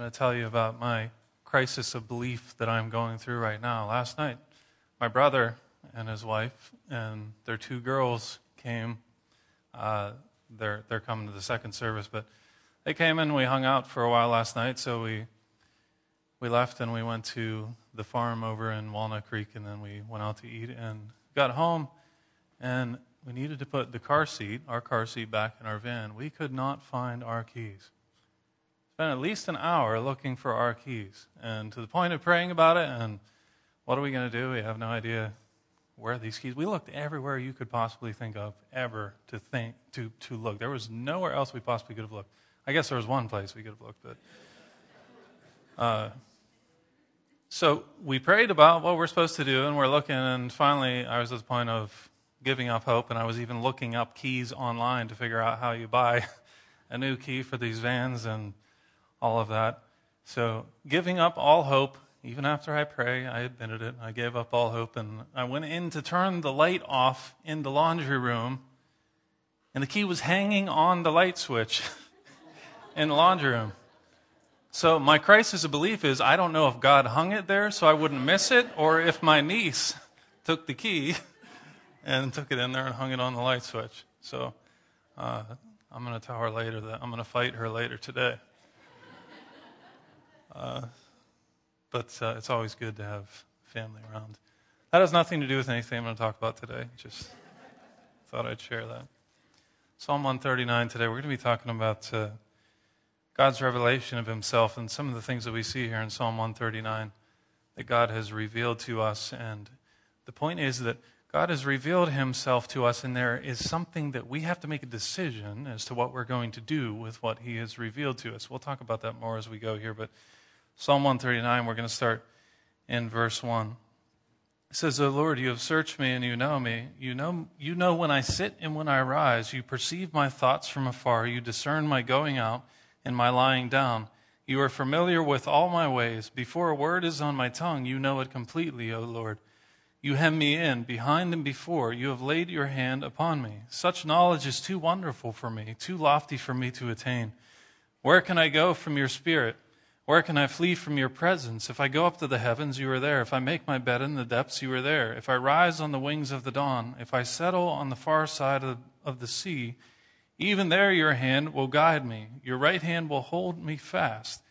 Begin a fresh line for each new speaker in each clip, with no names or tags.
going to tell you about my crisis of belief that I'm going through right now. Last night, my brother and his wife and their two girls came. Uh, they're, they're coming to the second service, but they came and we hung out for a while last night. So we, we left and we went to the farm over in Walnut Creek and then we went out to eat and got home and we needed to put the car seat, our car seat, back in our van. We could not find our keys. Spent at least an hour looking for our keys and to the point of praying about it and what are we going to do? We have no idea where these keys? We looked everywhere you could possibly think of ever to think to, to look. There was nowhere else we possibly could have looked. I guess there was one place we could have looked, but uh, so we prayed about what we're supposed to do, and we're looking, and finally I was at the point of giving up hope, and I was even looking up keys online to figure out how you buy a new key for these vans and all of that. So giving up all hope even after I pray, I admitted it. I gave up all hope and I went in to turn the light off in the laundry room, and the key was hanging on the light switch in the laundry room. So my crisis of belief is I don't know if God hung it there so I wouldn't miss it, or if my niece took the key and took it in there and hung it on the light switch. So uh, I'm going to tell her later that I'm going to fight her later today. Uh, but uh, it's always good to have family around. That has nothing to do with anything I'm going to talk about today. Just thought I'd share that. Psalm 139 today, we're going to be talking about uh, God's revelation of Himself and some of the things that we see here in Psalm 139 that God has revealed to us. And the point is that God has revealed Himself to us, and there is something that we have to make a decision as to what we're going to do with what He has revealed to us. We'll talk about that more as we go here, but Psalm 139, we're going to start in verse 1. It says, O Lord, you have searched me and you know me. You know, you know when I sit and when I rise. You perceive my thoughts from afar. You discern my going out and my lying down. You are familiar with all my ways. Before a word is on my tongue, you know it completely, O Lord. You hem me in, behind and before. You have laid your hand upon me. Such knowledge is too wonderful for me, too lofty for me to attain. Where can I go from your spirit? Where can I flee from your presence? If I go up to the heavens, you are there. If I make my bed in the depths, you are there. If I rise on the wings of the dawn, if I settle on the far side of, of the sea, even there your hand will guide me. Your right hand will hold me fast.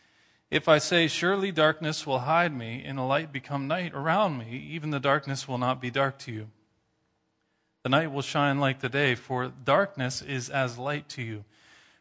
If I say, Surely darkness will hide me, and the light become night around me, even the darkness will not be dark to you. The night will shine like the day, for darkness is as light to you.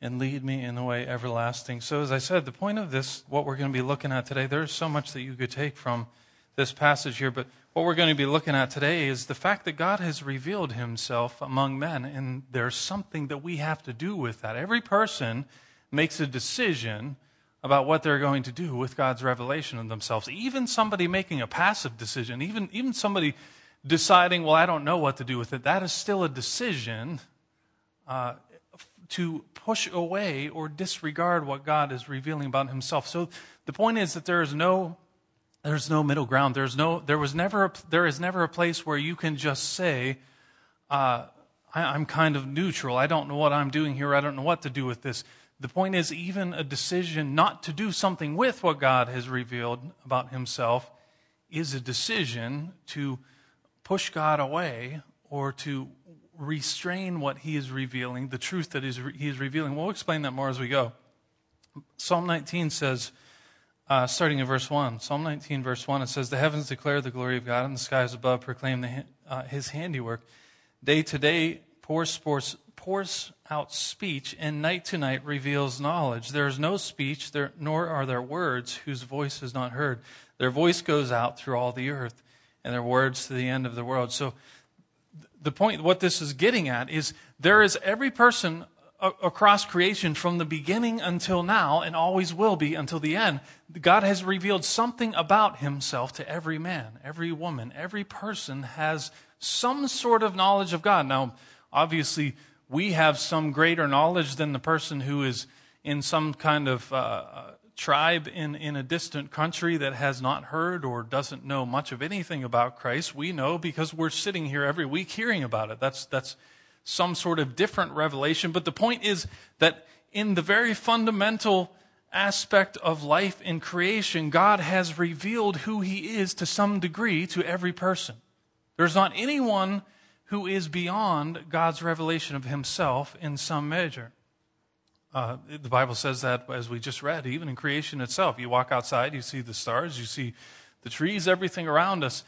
and lead me in the way everlasting. So, as I said, the point of this, what we're going to be looking at today, there's so much that you could take from this passage here, but what we're going to be looking at today is the fact that God has revealed himself among men, and there's something that we have to do with that. Every person makes a decision about what they're going to do with God's revelation of themselves. Even somebody making a passive decision, even, even somebody deciding, well, I don't know what to do with it, that is still a decision. Uh, to push away or disregard what God is revealing about himself. So the point is that there is no there's no middle ground. There's no there was never a, there is never a place where you can just say uh, I, am kind of neutral. I don't know what I'm doing here. I don't know what to do with this. The point is, even a decision not to do something with what God has revealed about Himself is a decision to push God away or to restrain what he is revealing, the truth that he is revealing. We'll explain that more as we go. Psalm 19 says, uh, starting in verse 1. Psalm 19, verse 1, it says, The heavens declare the glory of God, and the skies above proclaim the, uh, his handiwork. Day to day pours, pours, pours out speech, and night to night reveals knowledge. There is no speech, there, nor are there words whose voice is not heard. Their voice goes out through all the earth, and their words to the end of the world. So, the point, what this is getting at, is there is every person across creation from the beginning until now and always will be until the end. God has revealed something about himself to every man, every woman, every person has some sort of knowledge of God. Now, obviously, we have some greater knowledge than the person who is in some kind of uh, uh tribe in, in a distant country that has not heard or doesn't know much of anything about Christ. We know because we're sitting here every week hearing about it. That's, that's some sort of different revelation. But the point is that in the very fundamental aspect of life in creation, God has revealed who He is to some degree to every person. There's not anyone who is beyond God's revelation of Himself in some measure. Uh, the Bible says that, as we just read, even in creation itself. You walk outside, you see the stars, you see the trees, everything around us.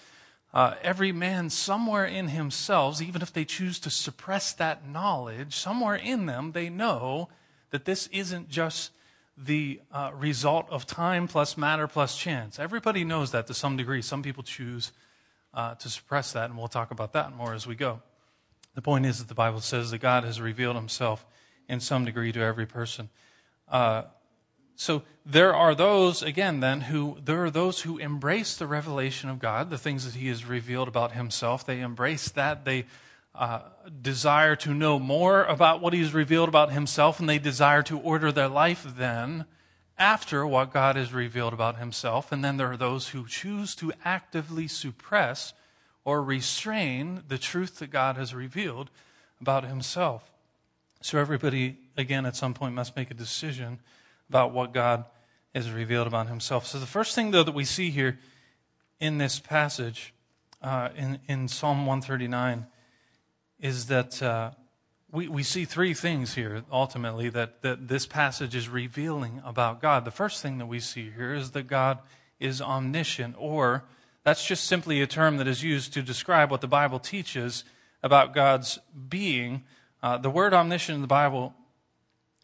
Uh, every man, somewhere in himself, even if they choose to suppress that knowledge, somewhere in them, they know that this isn't just the uh, result of time plus matter plus chance. Everybody knows that to some degree. Some people choose uh, to suppress that, and we'll talk about that more as we go. The point is that the Bible says that God has revealed himself in some degree to every person. Uh, so there are those, again, then, who, there are those who embrace the revelation of God, the things that He has revealed about Himself. They embrace that. They uh, desire to know more about what He's revealed about Himself, and they desire to order their life then after what God has revealed about Himself. And then there are those who choose to actively suppress or restrain the truth that God has revealed about Himself. So everybody, again, at some point must make a decision about what God has revealed about himself. So, the first thing, though, that we see here in this passage, uh, in, in Psalm 139, is that uh, we, we see three things here, ultimately, that, that this passage is revealing about God. The first thing that we see here is that God is omniscient, or that's just simply a term that is used to describe what the Bible teaches about God's being. Uh, the word omniscient in the Bible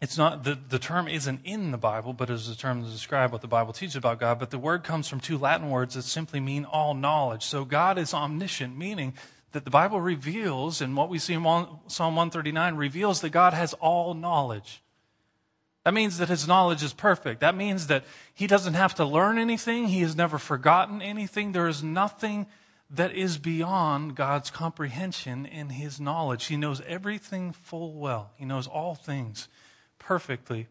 it's not the, the term isn't in the Bible, but is a term to describe what the Bible teaches about God. But the word comes from two Latin words that simply mean all knowledge. So God is omniscient, meaning that the Bible reveals, and what we see in Psalm 139 reveals that God has all knowledge. That means that his knowledge is perfect. That means that he doesn't have to learn anything. He has never forgotten anything. There is nothing that is beyond God's comprehension in his knowledge. He knows everything full well. He knows all things perfectly.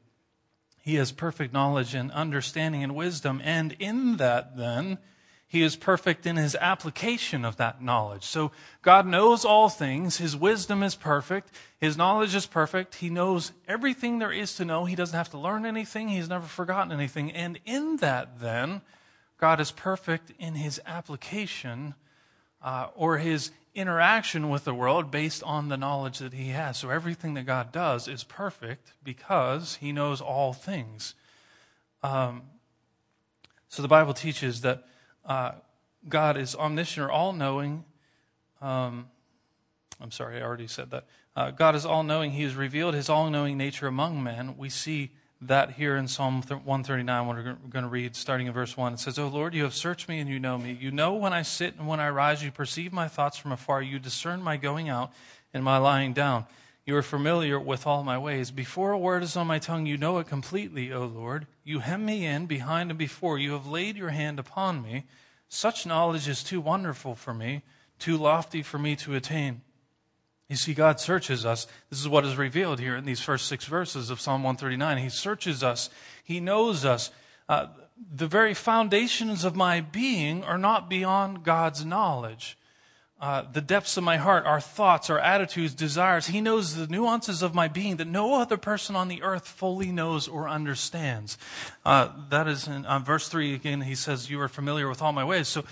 He has perfect knowledge and understanding and wisdom. And in that, then, he is perfect in his application of that knowledge. So God knows all things. His wisdom is perfect. His knowledge is perfect. He knows everything there is to know. He doesn't have to learn anything. He's never forgotten anything. And in that, then, God is perfect in his application uh, or his interaction with the world based on the knowledge that he has. So everything that God does is perfect because he knows all things. Um, so the Bible teaches that uh, God is omniscient or all knowing. Um, I'm sorry, I already said that. Uh, God is all knowing. He has revealed his all knowing nature among men. We see that here in Psalm 139, what we're going to read, starting in verse 1. It says, O Lord, you have searched me and you know me. You know when I sit and when I rise. You perceive my thoughts from afar. You discern my going out and my lying down. You are familiar with all my ways. Before a word is on my tongue, you know it completely, O Lord. You hem me in behind and before. You have laid your hand upon me. Such knowledge is too wonderful for me, too lofty for me to attain. You see, God searches us. This is what is revealed here in these first six verses of Psalm 139. He searches us, He knows us. Uh, the very foundations of my being are not beyond God's knowledge. Uh, the depths of my heart, our thoughts, our attitudes, desires. He knows the nuances of my being that no other person on the earth fully knows or understands. Uh, that is in uh, verse 3 again, he says, You are familiar with all my ways. So,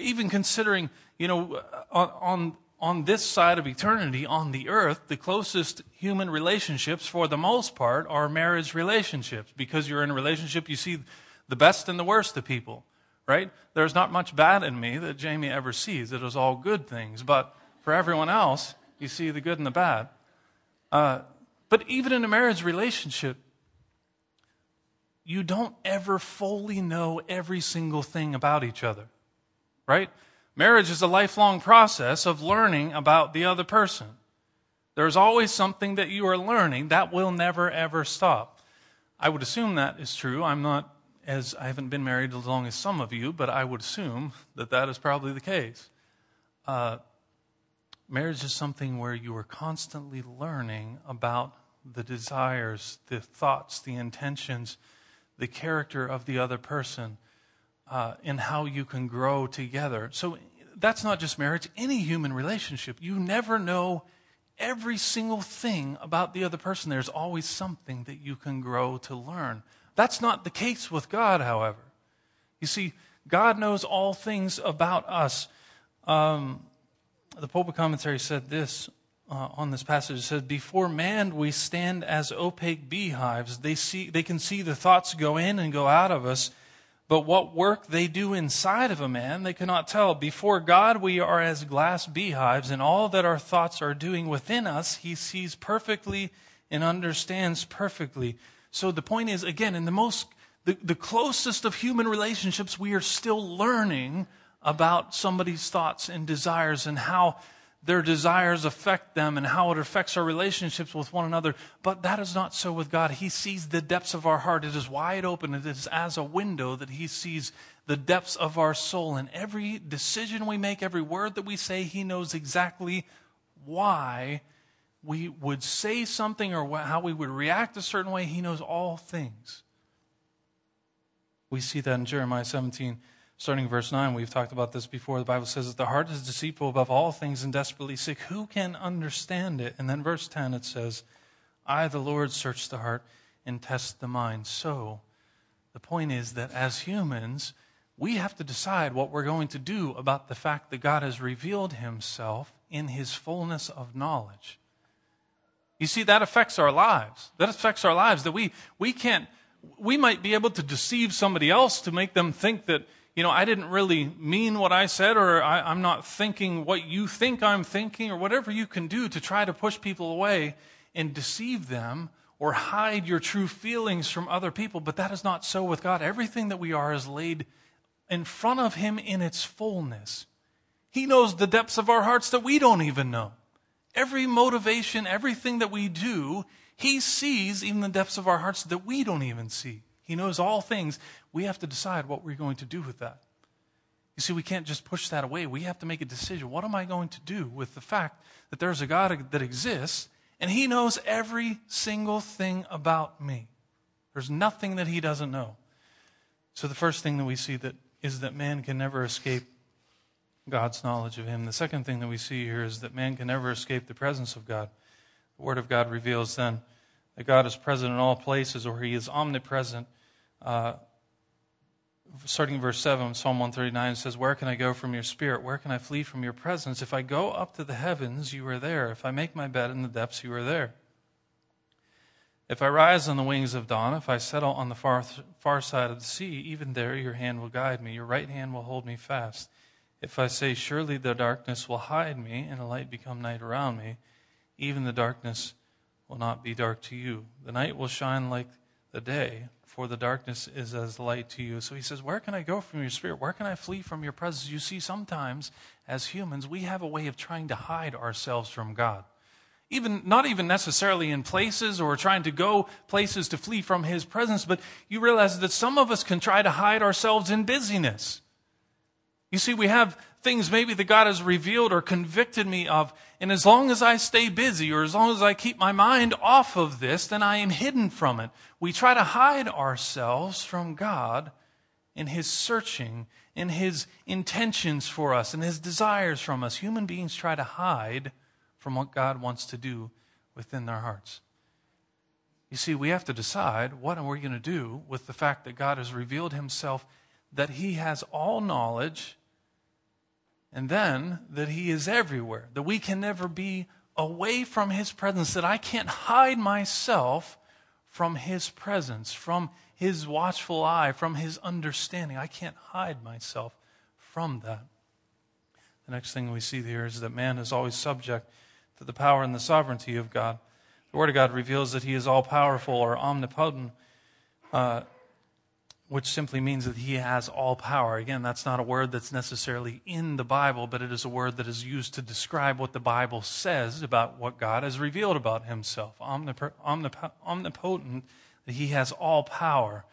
even considering, you know, on, on on this side of eternity on the earth, the closest human relationships, for the most part, are marriage relationships. Because you're in a relationship, you see the best and the worst of people, right? There's not much bad in me that Jamie ever sees. It is all good things. But for everyone else, you see the good and the bad. Uh, but even in a marriage relationship, you don't ever fully know every single thing about each other, right? Marriage is a lifelong process of learning about the other person. There's always something that you are learning that will never ever stop. I would assume that is true. I'm not as I haven't been married as long as some of you, but I would assume that that is probably the case. Uh, marriage is something where you are constantly learning about the desires, the thoughts, the intentions, the character of the other person, uh, and how you can grow together. So that's not just marriage, any human relationship. You never know every single thing about the other person. There's always something that you can grow to learn. That's not the case with God, however. You see, God knows all things about us. Um, the Pope commentary said this uh, on this passage. It said, Before man we stand as opaque beehives. They, see, they can see the thoughts go in and go out of us, but what work they do inside of a man, they cannot tell. Before God we are as glass beehives, and all that our thoughts are doing within us, he sees perfectly and understands perfectly. So the point is, again, in the most, the, the closest of human relationships, we are still learning about somebody's thoughts and desires and how their desires affect them and how it affects our relationships with one another. But that is not so with God. He sees the depths of our heart. It is wide open. It is as a window that He sees the depths of our soul. And every decision we make, every word that we say, He knows exactly why we would say something or how we would react a certain way, He knows all things. We see that in Jeremiah 17, starting verse 9. We've talked about this before. The Bible says that the heart is deceitful above all things and desperately sick. Who can understand it? And then verse 10, it says, I, the Lord, search the heart and test the mind. So, the point is that as humans, we have to decide what we're going to do about the fact that God has revealed himself in his fullness of knowledge. You see, that affects our lives. That affects our lives that we, we can't, we might be able to deceive somebody else to make them think that, you know, I didn't really mean what I said or I, am not thinking what you think I'm thinking or whatever you can do to try to push people away and deceive them or hide your true feelings from other people. But that is not so with God. Everything that we are is laid in front of Him in its fullness. He knows the depths of our hearts that we don't even know every motivation, everything that we do, He sees even the depths of our hearts that we don't even see. He knows all things. We have to decide what we're going to do with that. You see, we can't just push that away. We have to make a decision. What am I going to do with the fact that there's a God that exists and He knows every single thing about me? There's nothing that He doesn't know. So the first thing that we see that is that man can never escape God's knowledge of him. The second thing that we see here is that man can never escape the presence of God. The Word of God reveals then that God is present in all places, or he is omnipresent. Uh, starting in verse 7, Psalm 139 says, Where can I go from your spirit? Where can I flee from your presence? If I go up to the heavens, you are there. If I make my bed in the depths, you are there. If I rise on the wings of dawn, if I settle on the far, far side of the sea, even there your hand will guide me, your right hand will hold me fast. If I say, Surely the darkness will hide me, and the light become night around me, even the darkness will not be dark to you. The night will shine like the day, for the darkness is as light to you. So he says, Where can I go from your spirit? Where can I flee from your presence? You see, sometimes as humans, we have a way of trying to hide ourselves from God. Even not even necessarily in places or trying to go places to flee from his presence, but you realize that some of us can try to hide ourselves in busyness. You see, we have things maybe that God has revealed or convicted me of, and as long as I stay busy or as long as I keep my mind off of this, then I am hidden from it. We try to hide ourselves from God in His searching, in His intentions for us, and His desires from us. Human beings try to hide from what God wants to do within their hearts. You see, we have to decide what are we going to do with the fact that God has revealed Himself, that He has all knowledge and then that He is everywhere, that we can never be away from His presence, that I can't hide myself from His presence, from his watchful eye, from his understanding. I can't hide myself from that. The next thing we see here is that man is always subject to the power and the sovereignty of God. The Word of God reveals that he is all powerful or omnipotent. Uh, which simply means that he has all power. Again, that's not a word that's necessarily in the Bible, but it is a word that is used to describe what the Bible says about what God has revealed about himself. Omnip- omnip- omnipotent, that he has all power,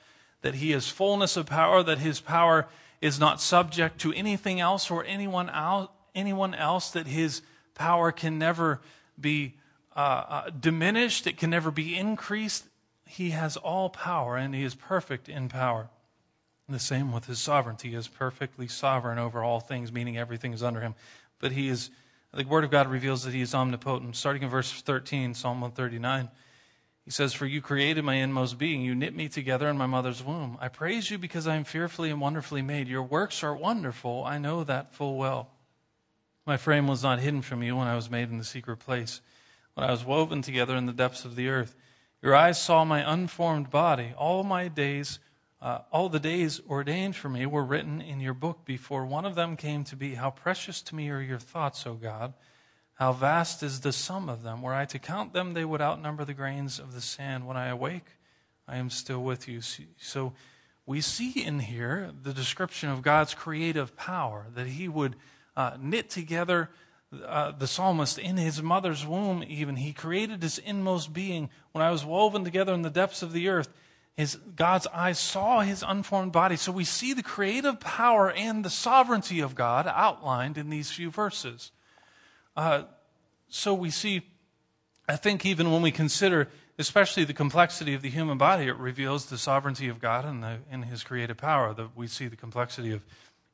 that he is fullness of power, that his power is not subject to anything else or anyone else, anyone else that his power can never be uh, uh, diminished, it can never be increased he has all power and he is perfect in power. The same with his sovereignty. He is perfectly sovereign over all things, meaning everything is under him. But he is, the Word of God reveals that he is omnipotent. Starting in verse 13, Psalm 139, he says, For you created my inmost being. You knit me together in my mother's womb. I praise you because I am fearfully and wonderfully made. Your works are wonderful. I know that full well. My frame was not hidden from you when I was made in the secret place, when I was woven together in the depths of the earth. Your eyes saw my unformed body. All my days, uh, all the days ordained for me were written in your book before one of them came to be. How precious to me are your thoughts, O God. How vast is the sum of them. Were I to count them, they would outnumber the grains of the sand. When I awake, I am still with you. So we see in here the description of God's creative power, that He would uh, knit together uh, the psalmist in his mother's womb, even. He created his inmost being. When I was woven together in the depths of the earth, his, God's eyes saw his unformed body. So we see the creative power and the sovereignty of God outlined in these few verses. Uh, so we see, I think, even when we consider, especially the complexity of the human body, it reveals the sovereignty of God and, the, and his creative power. That we see the complexity of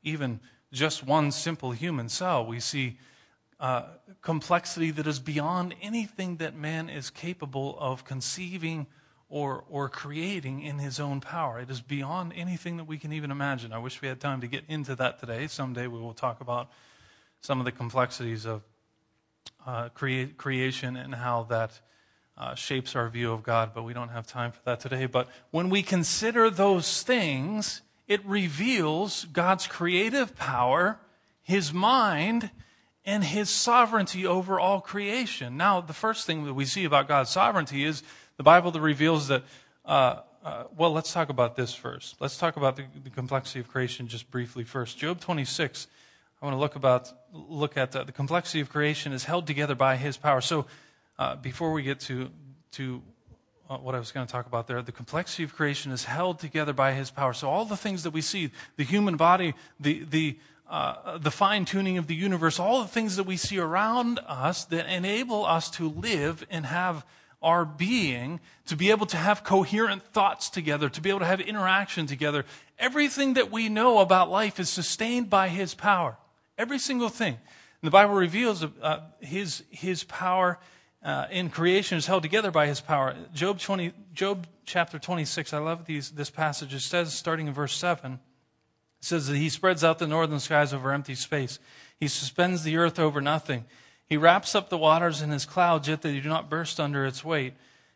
even just one simple human cell. We see uh, complexity that is beyond anything that man is capable of conceiving or, or creating in his own power. It is beyond anything that we can even imagine. I wish we had time to get into that today. Someday we will talk about some of the complexities of uh, crea- creation and how that uh, shapes our view of God, but we don't have time for that today. But when we consider those things, it reveals God's creative power, his mind, and his sovereignty over all creation. Now, the first thing that we see about God's sovereignty is the Bible that reveals that. Uh, uh, well, let's talk about this first. Let's talk about the, the, complexity of creation just briefly first. Job 26. I want to look about look at the, the complexity of creation is held together by His power. So, uh, before we get to to uh, what I was going to talk about there, the complexity of creation is held together by His power. So, all the things that we see, the human body, the the uh, the fine tuning of the universe, all the things that we see around us that enable us to live and have our being, to be able to have coherent thoughts together, to be able to have interaction together. Everything that we know about life is sustained by His power. Every single thing. And the Bible reveals uh, His, His power uh, in creation is held together by His power. Job, 20, Job chapter 26, I love these, this passage. It says, starting in verse 7, it says that he spreads out the northern skies over empty space. He suspends the earth over nothing. He wraps up the waters in his clouds, yet they do not burst under its weight.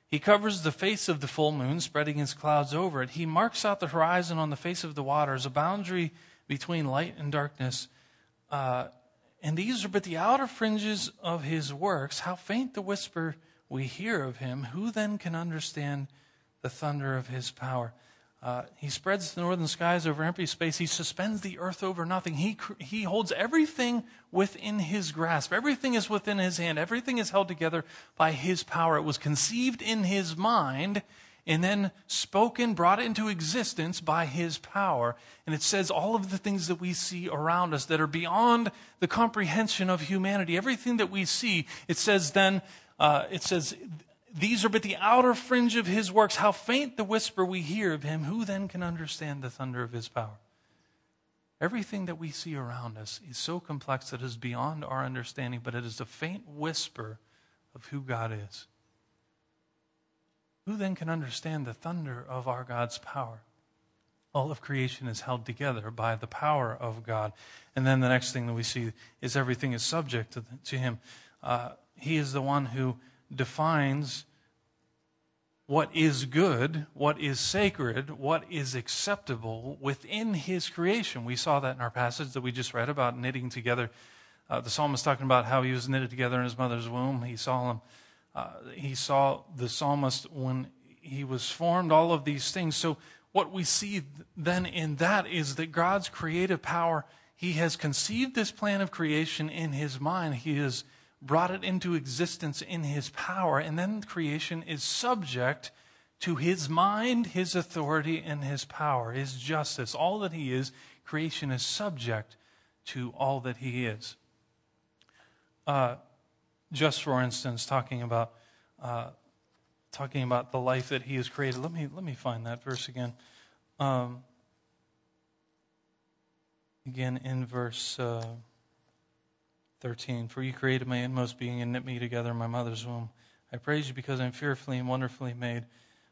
He covers the face of the full moon, spreading his clouds over it. He marks out the horizon on the face of the waters, a boundary between light and darkness. Uh, and these are but the outer fringes of his works. How faint the whisper we hear of him. Who then can understand the thunder of his power? Uh, he spreads the northern skies over empty space. He suspends the earth over nothing. He, he holds everything within his grasp. Everything is within his hand. Everything is held together by his power. It was conceived in his mind and then spoken, brought into existence by his power. And it says all of the things that we see around us that are beyond the comprehension of humanity. Everything that we see, it says then, uh, it says, these are but the outer fringe of his works. How faint the whisper we hear of him. Who then can understand the thunder of his power? Everything that we see around us is so complex that it is beyond our understanding, but it is a faint whisper of who God is. Who then can understand the thunder of our God's power? All of creation is held together by the power of God. And then the next thing that we see is everything is subject to, to Him. Uh, he is the one who defines what is good, what is sacred, what is acceptable within his creation. We saw that in our passage that we just read about knitting together. Uh, the psalmist talking about how he was knitted together in his mother's womb. He saw him. Uh, he saw the psalmist when he was formed. All of these things. So what we see then in that is that God's creative power. He has conceived this plan of creation in his mind. He has brought it into existence in his power, and then creation is subject to his mind, his authority, and his power, his justice. All that he is, creation is subject to all that he is. Uh, just for instance, talking about uh, talking about the life that he has created. Let me let me find that verse again. Um, again in verse. Uh, 13. For you created my inmost being and knit me together in my mother's womb. I praise you because I'm fearfully and wonderfully made.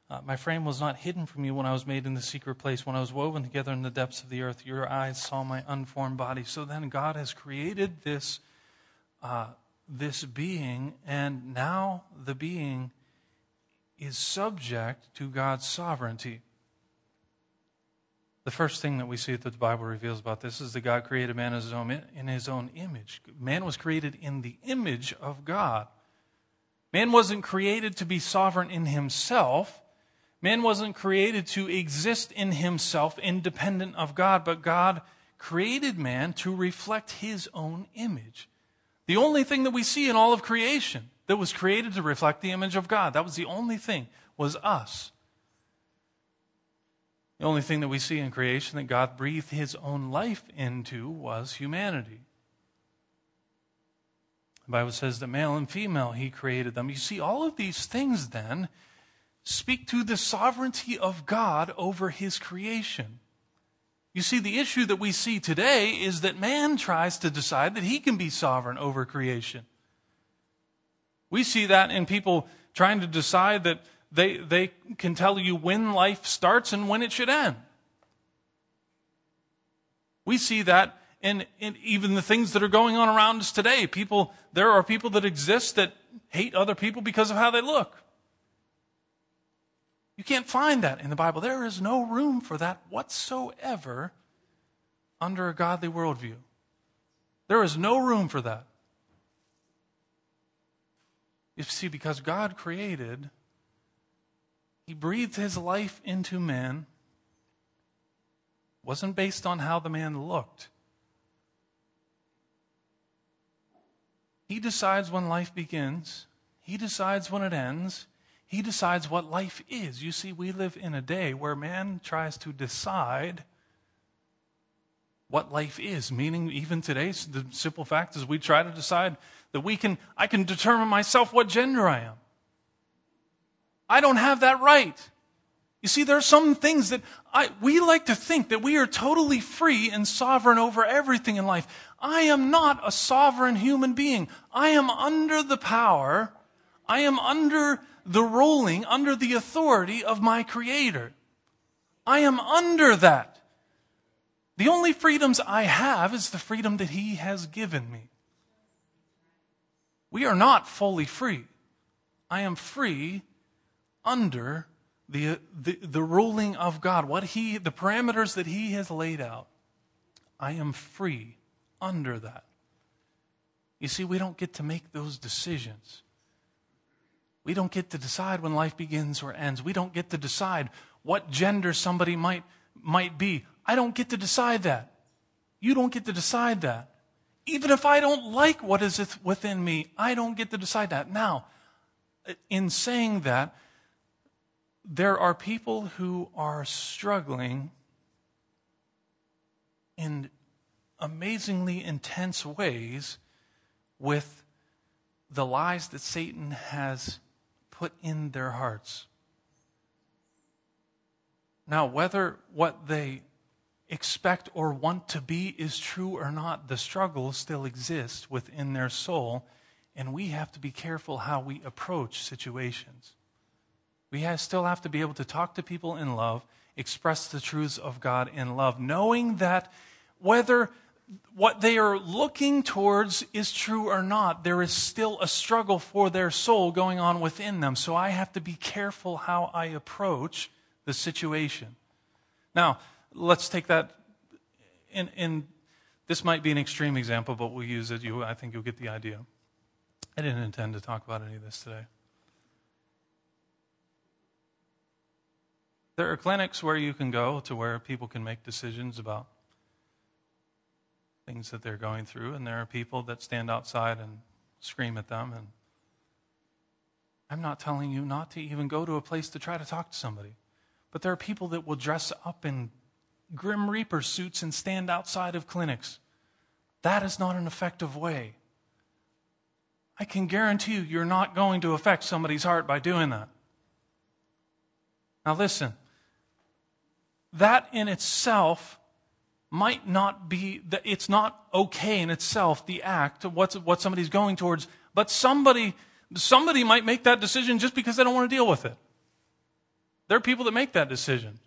Uh, my frame was not hidden from you when I was made in the secret place, when I was woven together in the depths of the earth. Your eyes saw my unformed body. So then God has created this, uh, this being, and now the being is subject to God's sovereignty. The first thing that we see that the Bible reveals about this is that God created man in his own, in his own image. Man was created in the image of God. Man wasn't created to be sovereign in himself. Man wasn't created to exist in himself independent of God, but God created man to reflect his own image. The only thing that we see in all of creation that was created to reflect the image of God, that was the only thing, was us. The only thing that we see in creation that God breathed his own life into was humanity. The Bible says that male and female, he created them. You see, all of these things then speak to the sovereignty of God over his creation. You see, the issue that we see today is that man tries to decide that he can be sovereign over creation. We see that in people trying to decide that they, they can tell you when life starts and when it should end. We see that in, in even the things that are going on around us today. People, there are people that exist that hate other people because of how they look. You can't find that in the Bible. There is no room for that whatsoever under a godly worldview. There is no room for that. You see, because God created he breathed his life into man It wasn't based on how the man looked. He decides when life begins, he decides when it ends, he decides what life is. You see, we live in a day where man tries to decide what life is, meaning even today, the simple fact is we try to decide that we can, I can determine myself what gender I am. I don't have that right. You see, there are some things that I, we like to think that we are totally free and sovereign over everything in life. I am not a sovereign human being. I am under the power, I am under the ruling, under the authority of my Creator. I am under that. The only freedoms I have is the freedom that He has given me. We are not fully free. I am free under the, the, the ruling of God, what he, the parameters that he has laid out. I am free under that. You see, we don't get to make those decisions. We don't get to decide when life begins or ends. We don't get to decide what gender somebody might, might be. I don't get to decide that. You don't get to decide that. Even if I don't like what is within me, I don't get to decide that. Now, in saying that, there are people who are struggling in amazingly intense ways with the lies that Satan has put in their hearts. Now, whether what they expect or want to be is true or not, the struggle still exists within their soul, and we have to be careful how we approach situations. We still have to be able to talk to people in love, express the truths of God in love, knowing that whether what they are looking towards is true or not, there is still a struggle for their soul going on within them. So I have to be careful how I approach the situation. Now, let's take that in, in this might be an extreme example, but we'll use it. You, I think you'll get the idea. I didn't intend to talk about any of this today. There are clinics where you can go to where people can make decisions about things that they're going through, and there are people that stand outside and scream at them. And I'm not telling you not to even go to a place to try to talk to somebody, but there are people that will dress up in Grim Reaper suits and stand outside of clinics. That is not an effective way. I can guarantee you, you're not going to affect somebody's heart by doing that. Now, listen, that in itself might not be, that it's not okay in itself, the act of what's, what somebody's going towards, but somebody, somebody might make that decision just because they don't want to deal with it. There are people that make that decision.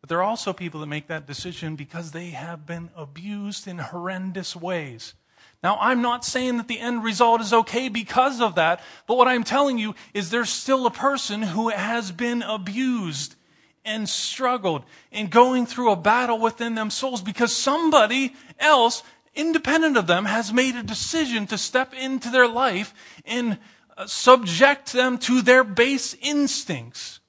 But there are also people that make that decision because they have been abused in horrendous ways. Now, I'm not saying that the end result is okay because of that, but what I'm telling you is there's still a person who has been abused and struggled and going through a battle within them souls because somebody else, independent of them, has made a decision to step into their life and uh, subject them to their base instincts.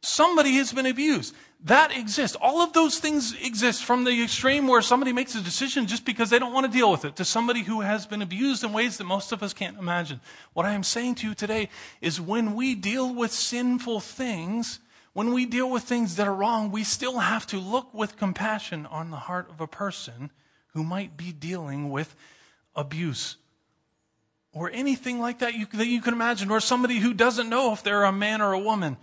Somebody has been abused. That exists. All of those things exist from the extreme where somebody makes a decision just because they don't want to deal with it to somebody who has been abused in ways that most of us can't imagine. What I am saying to you today is when we deal with sinful things, when we deal with things that are wrong, we still have to look with compassion on the heart of a person who might be dealing with abuse or anything like that you, that you can imagine, or somebody who doesn't know if they're a man or a woman.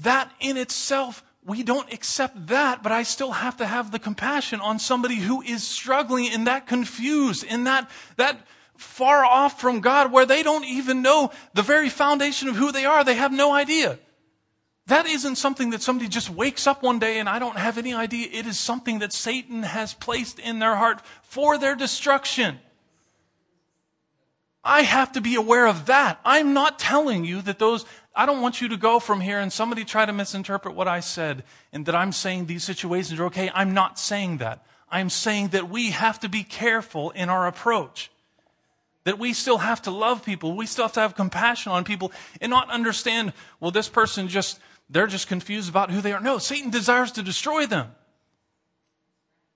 That in itself we don't accept that, but I still have to have the compassion on somebody who is struggling in that confused, in that, that far off from God where they don't even know the very foundation of who they are. They have no idea. That isn't something that somebody just wakes up one day and I don't have any idea. It is something that Satan has placed in their heart for their destruction. I have to be aware of that. I'm not telling you that those I don't want you to go from here and somebody try to misinterpret what I said and that I'm saying these situations are okay. I'm not saying that. I'm saying that we have to be careful in our approach. That we still have to love people. We still have to have compassion on people and not understand, well, this person just, they're just confused about who they are. No, Satan desires to destroy them.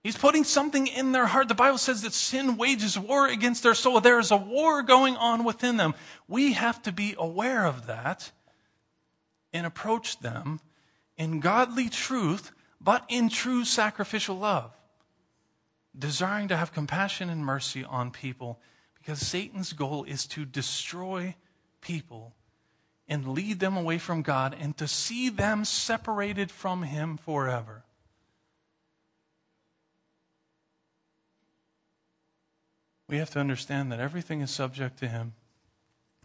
He's putting something in their heart. The Bible says that sin wages war against their soul. There is a war going on within them. We have to be aware of that and approach them in godly truth, but in true sacrificial love, desiring to have compassion and mercy on people because Satan's goal is to destroy people and lead them away from God and to see them separated from Him forever. We have to understand that everything is subject to Him.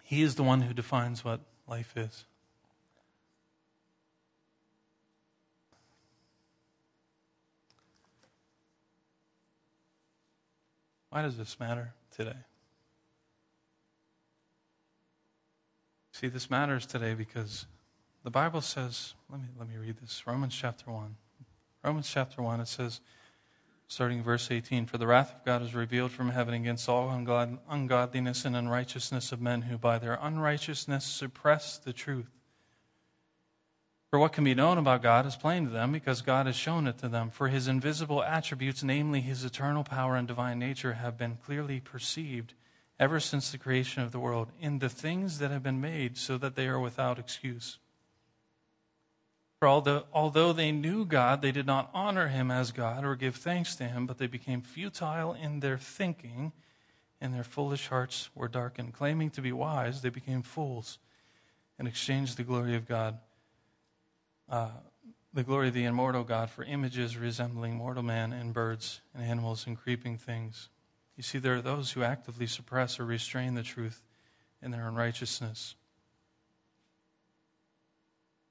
He is the one who defines what life is. Why does this matter today? See, this matters today because the Bible says, let me, let me read this Romans chapter 1. Romans chapter 1, it says, starting verse 18 For the wrath of God is revealed from heaven against all ungod- ungodliness and unrighteousness of men who by their unrighteousness suppress the truth. For what can be known about God is plain to them because God has shown it to them. For his invisible attributes, namely his eternal power and divine nature, have been clearly perceived ever since the creation of the world in the things that have been made, so that they are without excuse. For although, although they knew God, they did not honor him as God or give thanks to him, but they became futile in their thinking, and their foolish hearts were darkened. Claiming to be wise, they became fools and exchanged the glory of God uh, the glory of the immortal God for images resembling mortal man and birds and animals and creeping things. You see, there are those who actively suppress or restrain the truth in their unrighteousness.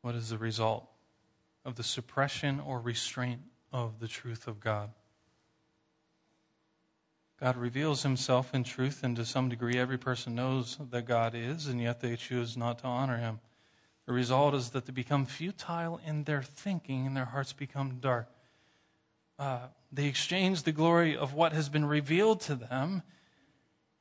What is the result of the suppression or restraint of the truth of God. God reveals himself in truth, and to some degree, every person knows that God is, and yet they choose not to honor him. The result is that they become futile in their thinking, and their hearts become dark. Uh, they exchange the glory of what has been revealed to them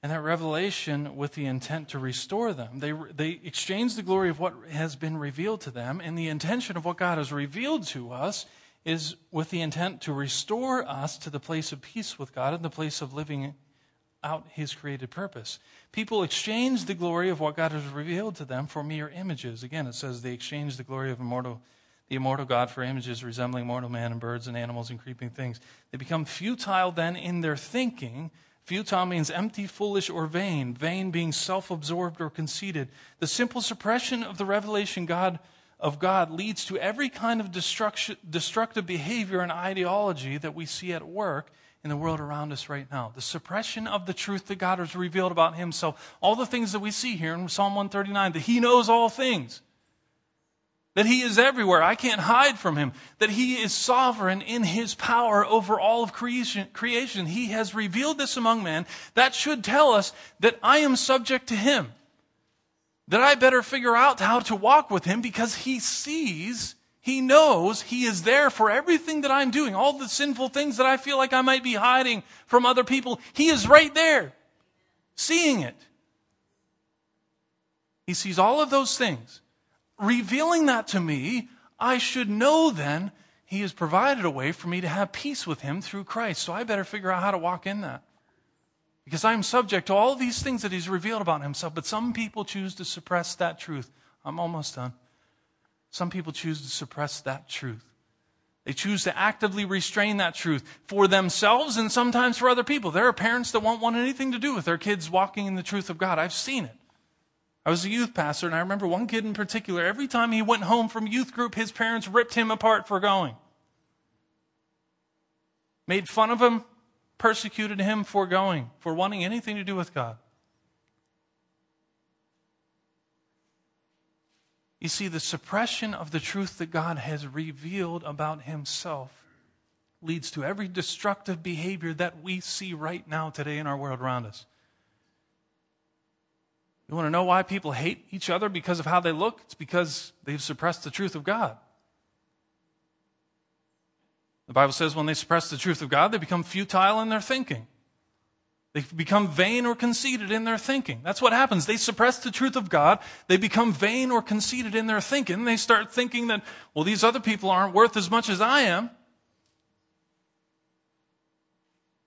and that revelation with the intent to restore them. They, they exchange the glory of what has been revealed to them, and the intention of what God has revealed to us is with the intent to restore us to the place of peace with God and the place of living out His created purpose. People exchange the glory of what God has revealed to them for mere images. Again, it says they exchange the glory of immortal, the immortal God for images resembling mortal man and birds and animals and creeping things. They become futile then in their thinking Futile means empty, foolish, or vain, vain being self absorbed or conceited. The simple suppression of the revelation God, of God leads to every kind of destructive behavior and ideology that we see at work in the world around us right now. The suppression of the truth that God has revealed about Himself. All the things that we see here in Psalm 139, that He knows all things that he is everywhere. I can't hide from him. That he is sovereign in his power over all of creation. creation. He has revealed this among men. That should tell us that I am subject to him. That I better figure out how to walk with him because he sees, he knows, he is there for everything that I'm doing. All the sinful things that I feel like I might be hiding from other people. He is right there, seeing it. He sees all of those things revealing that to me, I should know then he has provided a way for me to have peace with him through Christ. So I better figure out how to walk in that. Because I'm subject to all these things that he's revealed about himself. But some people choose to suppress that truth. I'm almost done. Some people choose to suppress that truth. They choose to actively restrain that truth for themselves and sometimes for other people. There are parents that won't want anything to do with their kids walking in the truth of God. I've seen it. I was a youth pastor, and I remember one kid in particular, every time he went home from youth group, his parents ripped him apart for going. Made fun of him, persecuted him for going, for wanting anything to do with God. You see, the suppression of the truth that God has revealed about himself leads to every destructive behavior that we see right now today in our world around us. You want to know why people hate each other because of how they look? It's because they've suppressed the truth of God. The Bible says when they suppress the truth of God, they become futile in their thinking. They become vain or conceited in their thinking. That's what happens. They suppress the truth of God. They become vain or conceited in their thinking. They start thinking that, well, these other people aren't worth as much as I am.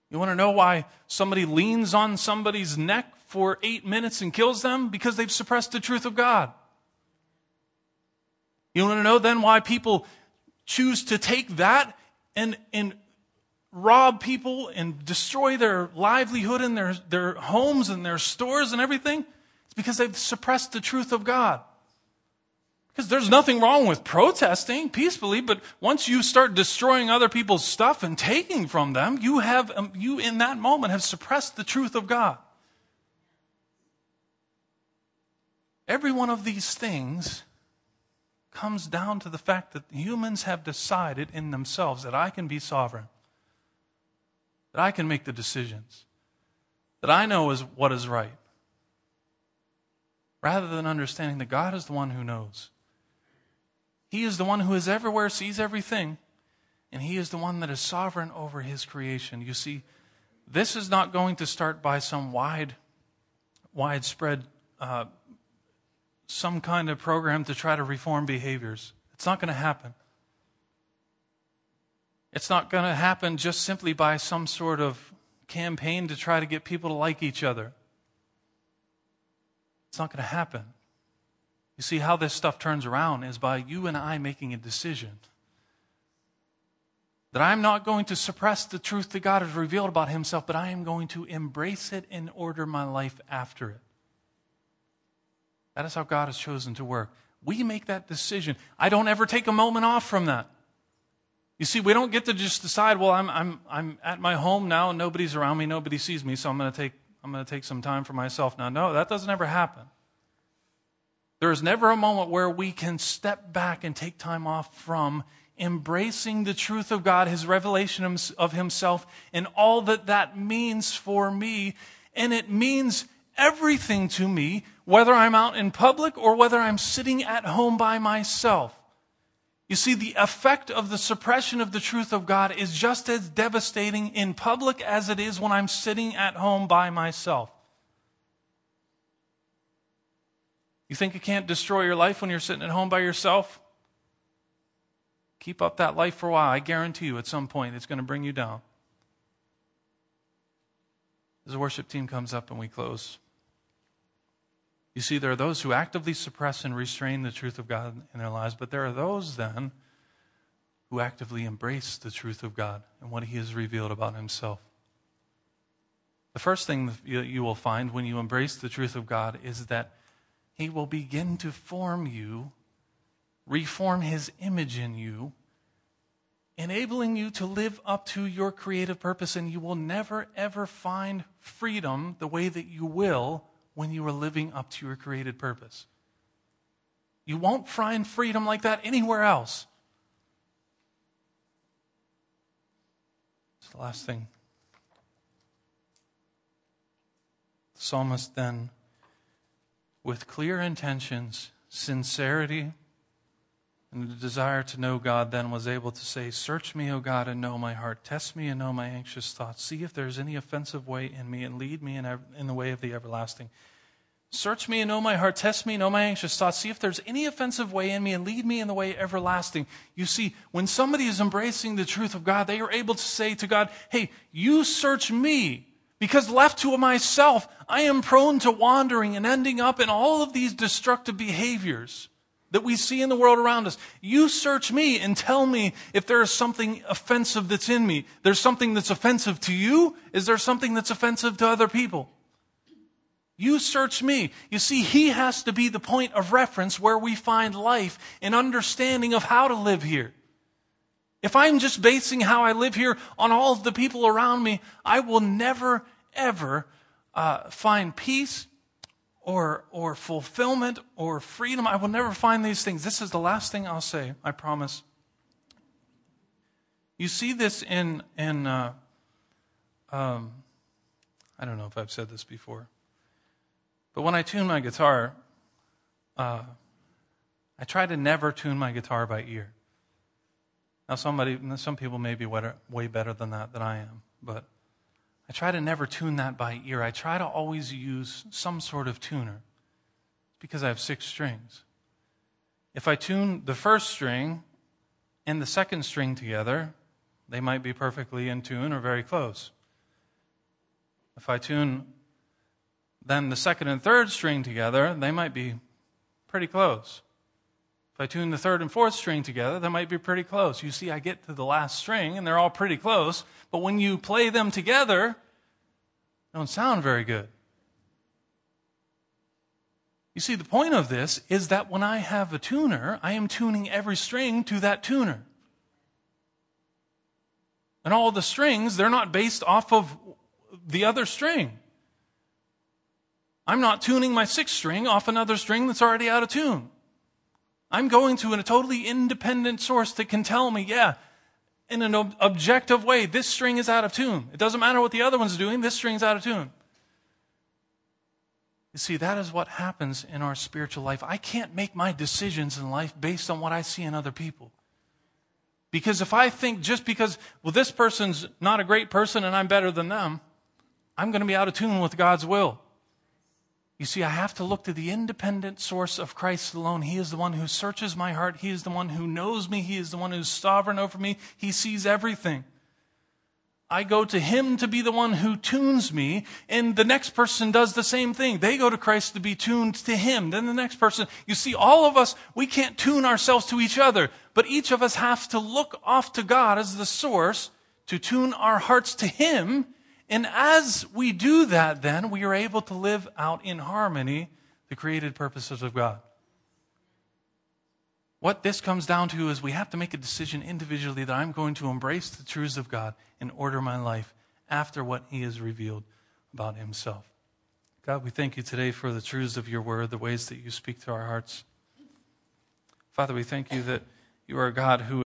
You want to know why somebody leans on somebody's neck for eight minutes and kills them? Because they've suppressed the truth of God. You want to know then why people choose to take that and, and rob people and destroy their livelihood and their, their homes and their stores and everything? It's because they've suppressed the truth of God. Because there's nothing wrong with protesting peacefully, but once you start destroying other people's stuff and taking from them, you have, um, you in that moment have suppressed the truth of God. Every one of these things comes down to the fact that humans have decided in themselves that I can be sovereign, that I can make the decisions, that I know is what is right, rather than understanding that God is the one who knows. He is the one who is everywhere, sees everything, and He is the one that is sovereign over His creation. You see, this is not going to start by some wide, widespread uh, some kind of program to try to reform behaviors. It's not going to happen. It's not going to happen just simply by some sort of campaign to try to get people to like each other. It's not going to happen. You see, how this stuff turns around is by you and I making a decision that I'm not going to suppress the truth that God has revealed about Himself, but I am going to embrace it and order my life after it. That is how God has chosen to work. We make that decision. I don't ever take a moment off from that. You see, we don't get to just decide, well, I'm, I'm, I'm at my home now and nobody's around me, nobody sees me, so I'm going to take, I'm going to take some time for myself now. No, that doesn't ever happen. There is never a moment where we can step back and take time off from embracing the truth of God, his revelation of himself, and all that that means for me. And it means everything to me, whether I'm out in public or whether I'm sitting at home by myself. You see, the effect of the suppression of the truth of God is just as devastating in public as it is when I'm sitting at home by myself. You think it can't destroy your life when you're sitting at home by yourself? Keep up that life for a while. I guarantee you, at some point, it's going to bring you down. As the worship team comes up and we close, you see, there are those who actively suppress and restrain the truth of God in their lives, but there are those then who actively embrace the truth of God and what He has revealed about Himself. The first thing you will find when you embrace the truth of God is that He will begin to form you, reform His image in you, enabling you to live up to your creative purpose, and you will never, ever find freedom the way that you will when you are living up to your created purpose. You won't find freedom like that anywhere else. It's the last thing. The psalmist then, with clear intentions, sincerity, and the desire to know God, then was able to say, Search me, O God, and know my heart. Test me and know my anxious thoughts. See if there's any offensive way in me, and lead me in, in the way of the everlasting. Search me and know my heart. Test me and know my anxious thoughts. See if there's any offensive way in me and lead me in the way everlasting. You see, when somebody is embracing the truth of God, they are able to say to God, Hey, you search me. Because left to myself, I am prone to wandering and ending up in all of these destructive behaviors that we see in the world around us. You search me and tell me if there is something offensive that's in me. There's something that's offensive to you. Is there something that's offensive to other people? You search me. You see, he has to be the point of reference where we find life and understanding of how to live here. If I'm just basing how I live here on all of the people around me, I will never, ever uh, find peace or, or fulfillment or freedom. I will never find these things. This is the last thing I'll say, I promise. You see this in, in uh, um, I don't know if I've said this before, but when I tune my guitar, uh, I try to never tune my guitar by ear. Now, somebody, some people may be way better than that than I am, but I try to never tune that by ear. I try to always use some sort of tuner because I have six strings. If I tune the first string and the second string together, they might be perfectly in tune or very close. If I tune then the second and third string together, they might be pretty close. If I tune the third and fourth string together, they might be pretty close. You see, I get to the last string and they're all pretty close, but when you play them together, they don't sound very good. You see, the point of this is that when I have a tuner, I am tuning every string to that tuner. And all the strings, they're not based off of the other string. I'm not tuning my sixth string off another string that's already out of tune. I'm going to a totally independent source that can tell me, yeah, in an ob- objective way, this string is out of tune. It doesn't matter what the other one's doing, this string's out of tune. You see, that is what happens in our spiritual life. I can't make my decisions in life based on what I see in other people. Because if I think just because, well, this person's not a great person and I'm better than them, I'm going to be out of tune with God's will. You see, I have to look to the independent source of Christ alone. He is the one who searches my heart. He is the one who knows me. He is the one who's sovereign over me. He sees everything. I go to Him to be the one who tunes me, and the next person does the same thing. They go to Christ to be tuned to Him. Then the next person, you see, all of us, we can't tune ourselves to each other, but each of us has to look off to God as the source to tune our hearts to Him and as we do that, then we are able to live out in harmony the created purposes of God. What this comes down to is we have to make a decision individually that I'm going to embrace the truths of God and order my life after what He has revealed about Himself. God, we thank you today for the truths of your word, the ways that you speak to our hearts. Father, we thank you that you are a God who